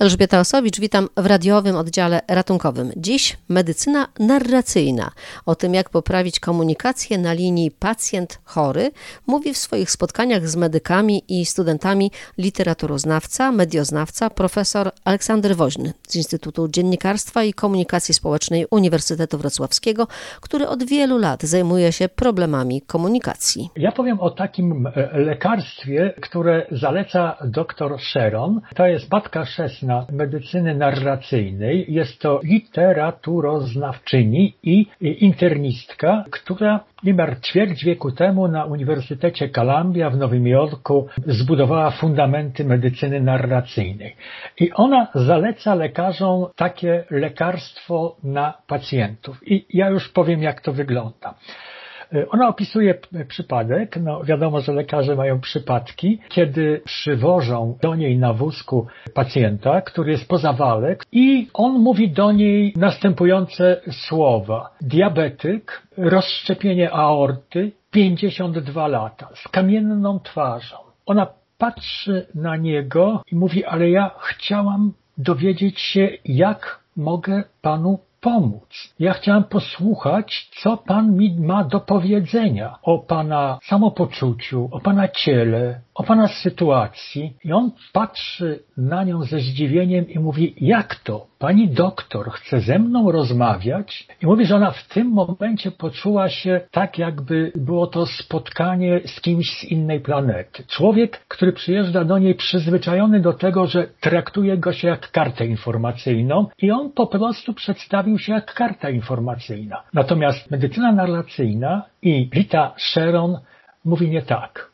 Elżbieta Osowicz, witam w radiowym oddziale ratunkowym. Dziś medycyna narracyjna. O tym, jak poprawić komunikację na linii pacjent-chory, mówi w swoich spotkaniach z medykami i studentami literaturoznawca, medioznawca, profesor Aleksander Woźny z Instytutu Dziennikarstwa i Komunikacji Społecznej Uniwersytetu Wrocławskiego, który od wielu lat zajmuje się problemami komunikacji. Ja powiem o takim e, lekarstwie, które zaleca dr Sharon. To jest matka chrzestna medycyny narracyjnej. Jest to literaturoznawczyni i internistka, która niemal ćwierć wieku temu na Uniwersytecie Columbia w Nowym Jorku zbudowała fundamenty medycyny narracyjnej. I ona zaleca lekarzom takie lekarstwo na pacjentów. I ja już powiem, jak to wygląda. Ona opisuje przypadek, no wiadomo, że lekarze mają przypadki, kiedy przywożą do niej na wózku pacjenta, który jest poza walek i on mówi do niej następujące słowa. Diabetyk, rozszczepienie aorty, 52 lata, z kamienną twarzą. Ona patrzy na niego i mówi, ale ja chciałam dowiedzieć się, jak mogę panu pomóc. Ja chciałem posłuchać, co Pan mi ma do powiedzenia o Pana samopoczuciu, o Pana ciele, o Pana sytuacji. I on patrzy na nią ze zdziwieniem i mówi, jak to? Pani doktor chce ze mną rozmawiać? I mówi, że ona w tym momencie poczuła się tak, jakby było to spotkanie z kimś z innej planety. Człowiek, który przyjeżdża do niej przyzwyczajony do tego, że traktuje go się jak kartę informacyjną i on po prostu przedstawił się jak karta informacyjna. Natomiast medycyna narracyjna i Rita Sharon mówi nie tak.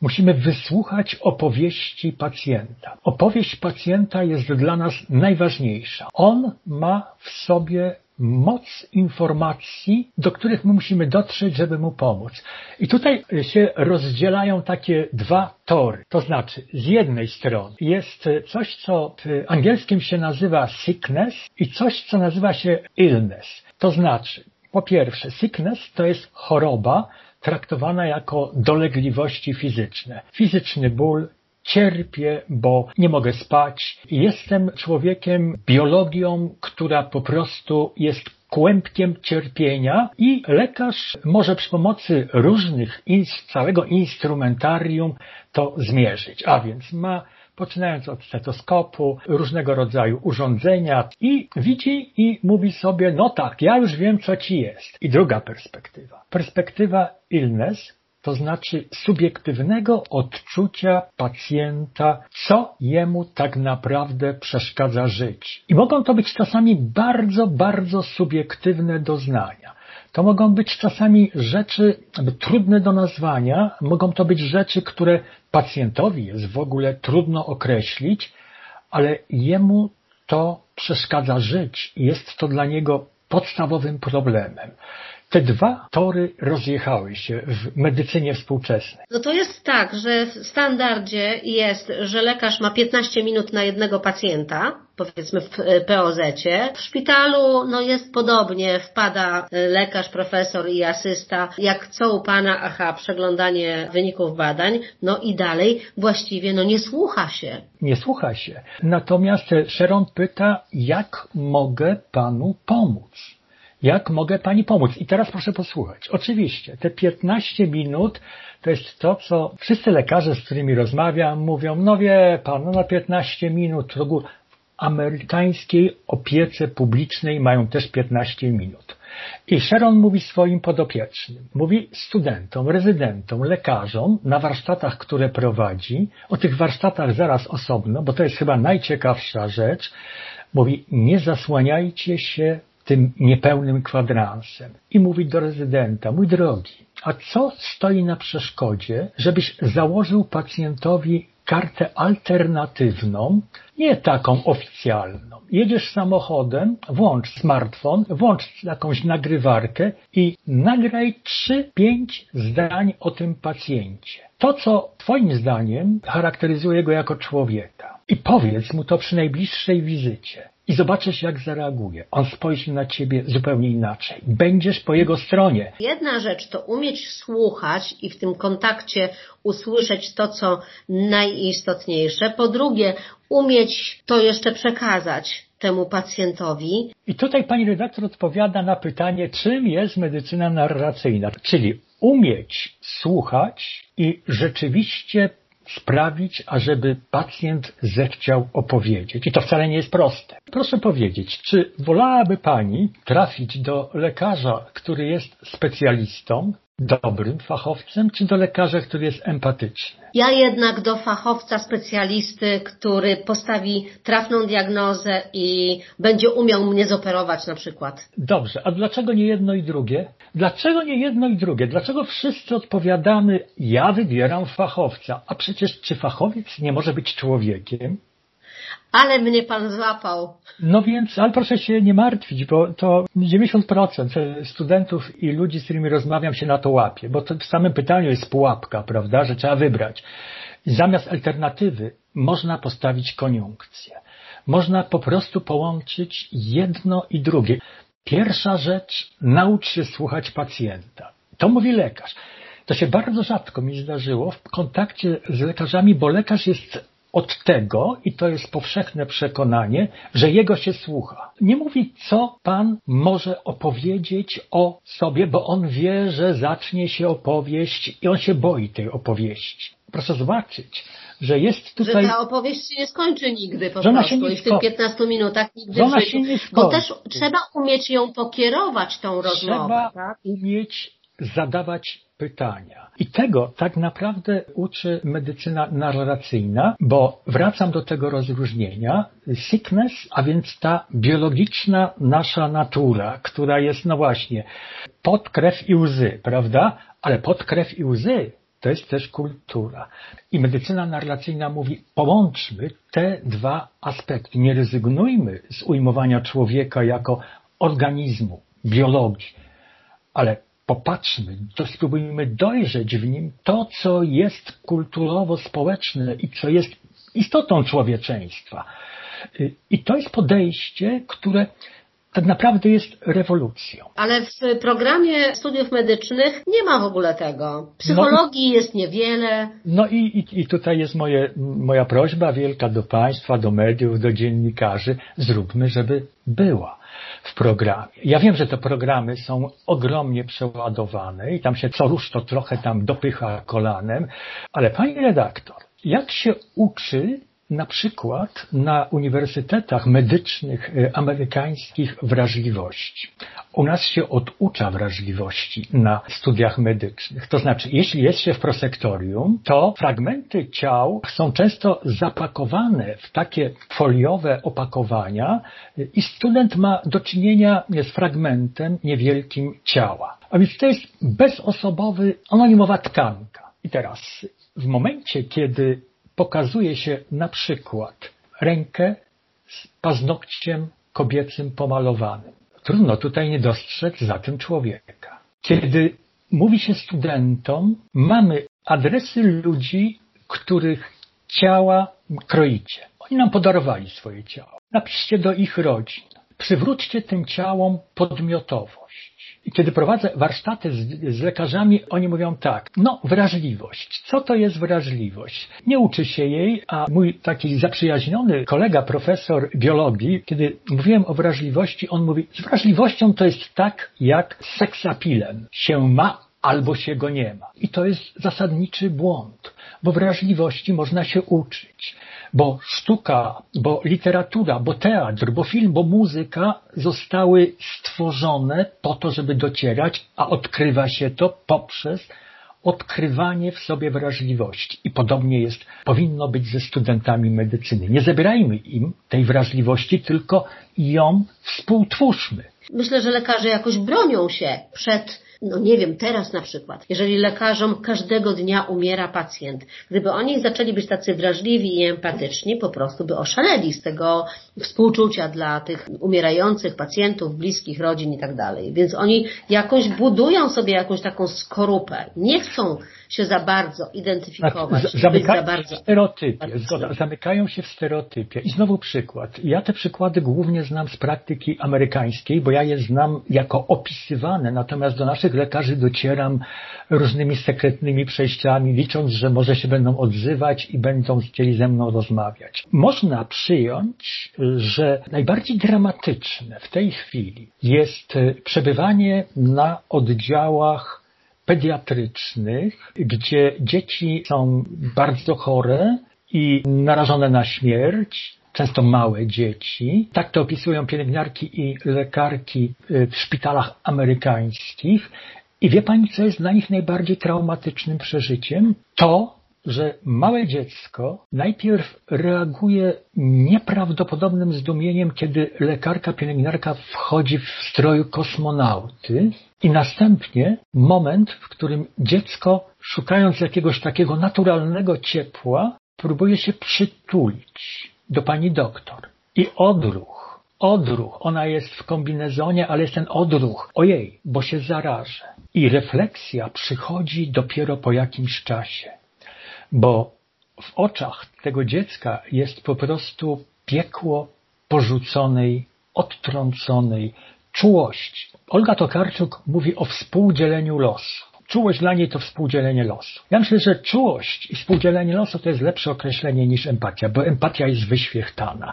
Musimy wysłuchać opowieści pacjenta. Opowieść pacjenta jest dla nas najważniejsza. On ma w sobie moc informacji, do których my musimy dotrzeć, żeby mu pomóc. I tutaj się rozdzielają takie dwa tory. To znaczy, z jednej strony jest coś, co w angielskim się nazywa sickness i coś, co nazywa się illness. To znaczy, po pierwsze, sickness to jest choroba, traktowana jako dolegliwości fizyczne. Fizyczny ból, cierpię, bo nie mogę spać. Jestem człowiekiem, biologią, która po prostu jest kłębkiem cierpienia i lekarz może przy pomocy różnych, całego instrumentarium to zmierzyć. A więc ma poczynając od stetoskopu, różnego rodzaju urządzenia i widzi i mówi sobie, no tak, ja już wiem, co ci jest. I druga perspektywa. Perspektywa illness, to znaczy subiektywnego odczucia pacjenta, co jemu tak naprawdę przeszkadza żyć. I mogą to być czasami bardzo, bardzo subiektywne doznania. To mogą być czasami rzeczy trudne do nazwania, mogą to być rzeczy, które pacjentowi jest w ogóle trudno określić, ale jemu to przeszkadza żyć i jest to dla niego podstawowym problemem te dwa tory rozjechały się w medycynie współczesnej. No to jest tak, że w standardzie jest, że lekarz ma 15 minut na jednego pacjenta, powiedzmy w POZ-cie. W szpitalu no jest podobnie, wpada lekarz, profesor i asysta, jak co u pana, aha, przeglądanie wyników badań, no i dalej właściwie no nie słucha się. Nie słucha się. Natomiast Sharon pyta, jak mogę panu pomóc? Jak mogę Pani pomóc? I teraz proszę posłuchać. Oczywiście, te 15 minut to jest to, co wszyscy lekarze, z którymi rozmawiam, mówią, no wie Pan, no na 15 minut, w amerykańskiej opiece publicznej mają też 15 minut. I Sharon mówi swoim podopiecznym, mówi studentom, rezydentom, lekarzom na warsztatach, które prowadzi, o tych warsztatach zaraz osobno, bo to jest chyba najciekawsza rzecz, mówi nie zasłaniajcie się tym niepełnym kwadransem i mówi do rezydenta, mój drogi, a co stoi na przeszkodzie, żebyś założył pacjentowi kartę alternatywną, nie taką oficjalną. Jedziesz samochodem, włącz smartfon, włącz jakąś nagrywarkę i nagraj 3-5 zdań o tym pacjencie. To, co Twoim zdaniem charakteryzuje go jako człowieka. I powiedz mu to przy najbliższej wizycie i zobaczysz, jak zareaguje. On spojrzy na ciebie zupełnie inaczej. Będziesz po jego stronie. Jedna rzecz to umieć słuchać i w tym kontakcie usłyszeć to, co najistotniejsze. Po drugie, umieć to jeszcze przekazać temu pacjentowi. I tutaj pani redaktor odpowiada na pytanie, czym jest medycyna narracyjna, czyli umieć słuchać i rzeczywiście sprawić, ażeby pacjent zechciał opowiedzieć. I to wcale nie jest proste. Proszę powiedzieć, czy wolałaby Pani trafić do lekarza, który jest specjalistą, dobrym fachowcem, czy do lekarza, który jest empatyczny? Ja jednak do fachowca, specjalisty, który postawi trafną diagnozę i będzie umiał mnie zoperować na przykład. Dobrze, a dlaczego nie jedno i drugie? Dlaczego nie jedno i drugie? Dlaczego wszyscy odpowiadamy, ja wybieram fachowca, a przecież czy fachowiec nie może być człowiekiem? Ale mnie pan złapał. No więc, ale proszę się nie martwić, bo to 90% studentów i ludzi, z którymi rozmawiam się na to łapie, bo to w samym pytaniu jest pułapka, prawda, że trzeba wybrać. Zamiast alternatywy można postawić koniunkcję. Można po prostu połączyć jedno i drugie. Pierwsza rzecz, naucz się słuchać pacjenta. To mówi lekarz. To się bardzo rzadko mi zdarzyło w kontakcie z lekarzami, bo lekarz jest od tego, i to jest powszechne przekonanie, że jego się słucha. Nie mówi, co pan może opowiedzieć o sobie, bo on wie, że zacznie się opowieść i on się boi tej opowieści. Proszę zobaczyć, że jest tutaj... Że ta opowieść się nie skończy nigdy po prostu i w tych 15 minutach nigdy Ona się nie skończy. Bo też trzeba umieć ją pokierować, tą rozmowę. Trzeba tak? umieć zadawać pytania. I tego tak naprawdę uczy medycyna narracyjna, bo wracam do tego rozróżnienia. Sickness, a więc ta biologiczna nasza natura, która jest, no właśnie, pod krew i łzy, prawda? Ale pod krew i łzy to jest też kultura. I medycyna narracyjna mówi, połączmy te dwa aspekty. Nie rezygnujmy z ujmowania człowieka jako organizmu, biologii, ale popatrzmy, to spróbujmy dojrzeć w nim to, co jest kulturowo-społeczne i co jest istotą człowieczeństwa. I to jest podejście, które tak naprawdę jest rewolucją. Ale w programie studiów medycznych nie ma w ogóle tego. Psychologii no, jest niewiele. No i, i, i tutaj jest moje, moja prośba wielka do Państwa, do mediów, do dziennikarzy. Zróbmy, żeby była w programie. Ja wiem, że te programy są ogromnie przeładowane i tam się co rusz to trochę tam dopycha kolanem, ale pani redaktor, jak się uczy na przykład na uniwersytetach medycznych e, amerykańskich wrażliwości. U nas się oducza wrażliwości na studiach medycznych. To znaczy, jeśli jest się w prosektorium, to fragmenty ciał są często zapakowane w takie foliowe opakowania e, i student ma do czynienia z fragmentem niewielkim ciała. A więc to jest bezosobowy, anonimowa tkanka. I teraz, w momencie, kiedy pokazuje się na przykład rękę z paznokciem kobiecym pomalowanym. Trudno tutaj nie dostrzec za tym człowieka. Kiedy mówi się studentom, mamy adresy ludzi, których ciała kroicie. Oni nam podarowali swoje ciało. Napiszcie do ich rodzin. Przywróćcie tym ciałom podmiotowość. Kiedy prowadzę warsztaty z, z, lekarzami, oni mówią tak, no wrażliwość. Co to jest wrażliwość? Nie uczy się jej, a mój taki zaprzyjaźniony kolega, profesor biologii, kiedy mówiłem o wrażliwości, on mówi, z wrażliwością to jest tak jak z seksapilem. Się ma albo się go nie ma. I to jest zasadniczy błąd, bo wrażliwości można się uczyć bo sztuka, bo literatura, bo teatr, bo film, bo muzyka zostały stworzone po to, żeby docierać, a odkrywa się to poprzez odkrywanie w sobie wrażliwości. I podobnie jest, powinno być ze studentami medycyny. Nie zabierajmy im tej wrażliwości, tylko ją współtwórzmy. Myślę, że lekarze jakoś bronią się przed no nie wiem, teraz na przykład, jeżeli lekarzom każdego dnia umiera pacjent, gdyby oni zaczęli być tacy wrażliwi i empatyczni, po prostu by oszaleli z tego współczucia dla tych umierających pacjentów, bliskich, rodzin i tak dalej. Więc oni jakoś budują sobie jakąś taką skorupę. Nie chcą się za bardzo identyfikować. Tak, zamykają za bardzo... się w stereotypie, zgoda, zamykają się w stereotypie. I znowu przykład. Ja te przykłady głównie znam z praktyki amerykańskiej, bo ja je znam jako opisywane, natomiast do naszej początkujących lekarzy docieram różnymi sekretnymi przejściami, licząc, że może się będą odzywać i będą chcieli ze mną rozmawiać. Można przyjąć, że najbardziej dramatyczne w tej chwili jest przebywanie na oddziałach pediatrycznych, gdzie dzieci są bardzo chore i narażone na śmierć, często małe dzieci. Tak to opisują pielęgniarki i lekarki w szpitalach amerykańskich. I wie pani, co jest dla nich najbardziej traumatycznym przeżyciem? To, że małe dziecko najpierw reaguje nieprawdopodobnym zdumieniem, kiedy lekarka, pielęgniarka wchodzi w stroju kosmonauty i następnie moment, w którym dziecko, szukając jakiegoś takiego naturalnego ciepła, próbuje się przytulić do pani doktor. I odruch, odruch, ona jest w kombinezonie, ale jest ten odruch, ojej, bo się zarażę. I refleksja przychodzi dopiero po jakimś czasie, bo w oczach tego dziecka jest po prostu piekło porzuconej, odtrąconej czułości. Olga Tokarczuk mówi o współdzieleniu losu. Czułość dla niej to współdzielenie losu. Ja myślę, że czułość i współdzielenie losu to jest lepsze określenie niż empatia, bo empatia jest wyświechtana.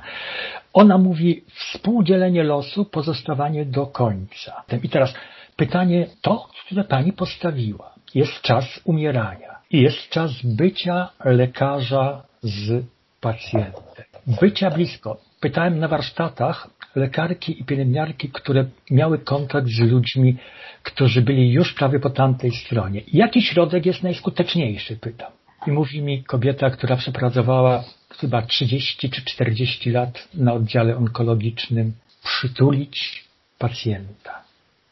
Ona mówi współdzielenie losu, pozostawanie do końca. I teraz pytanie to, które pani postawiła. Jest czas umierania i jest czas bycia lekarza z pacjentem. Bycia blisko. Pytałem na warsztatach lekarki i pielęgniarki, które miały kontakt z ludźmi, którzy byli już prawie po tamtej stronie. Jaki środek jest najskuteczniejszy? Pytam. I mówi mi kobieta, która przepracowała chyba 30 czy 40 lat na oddziale onkologicznym, przytulić pacjenta.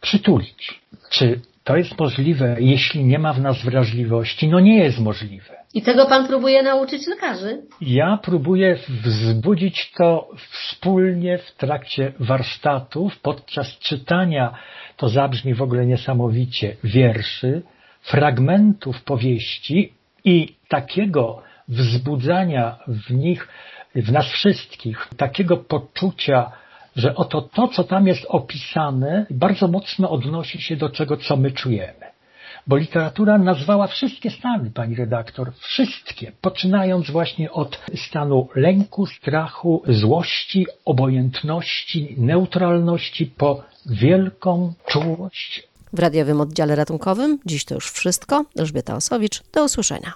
Przytulić. Czy to jest możliwe, jeśli nie ma w nas wrażliwości? No nie jest możliwe. I tego pan próbuje nauczyć lekarzy? Ja próbuję wzbudzić to wspólnie w trakcie warsztatów, podczas czytania, to zabrzmi w ogóle niesamowicie, wierszy, fragmentów powieści i takiego wzbudzania w nich, w nas wszystkich, takiego poczucia, że oto to, co tam jest opisane, bardzo mocno odnosi się do tego, co my czujemy. Bo literatura nazwała wszystkie stany, pani redaktor, wszystkie, poczynając właśnie od stanu lęku, strachu, złości, obojętności, neutralności, po wielką czułość. W radiowym oddziale ratunkowym dziś to już wszystko. Elżbieta Osowicz, do usłyszenia.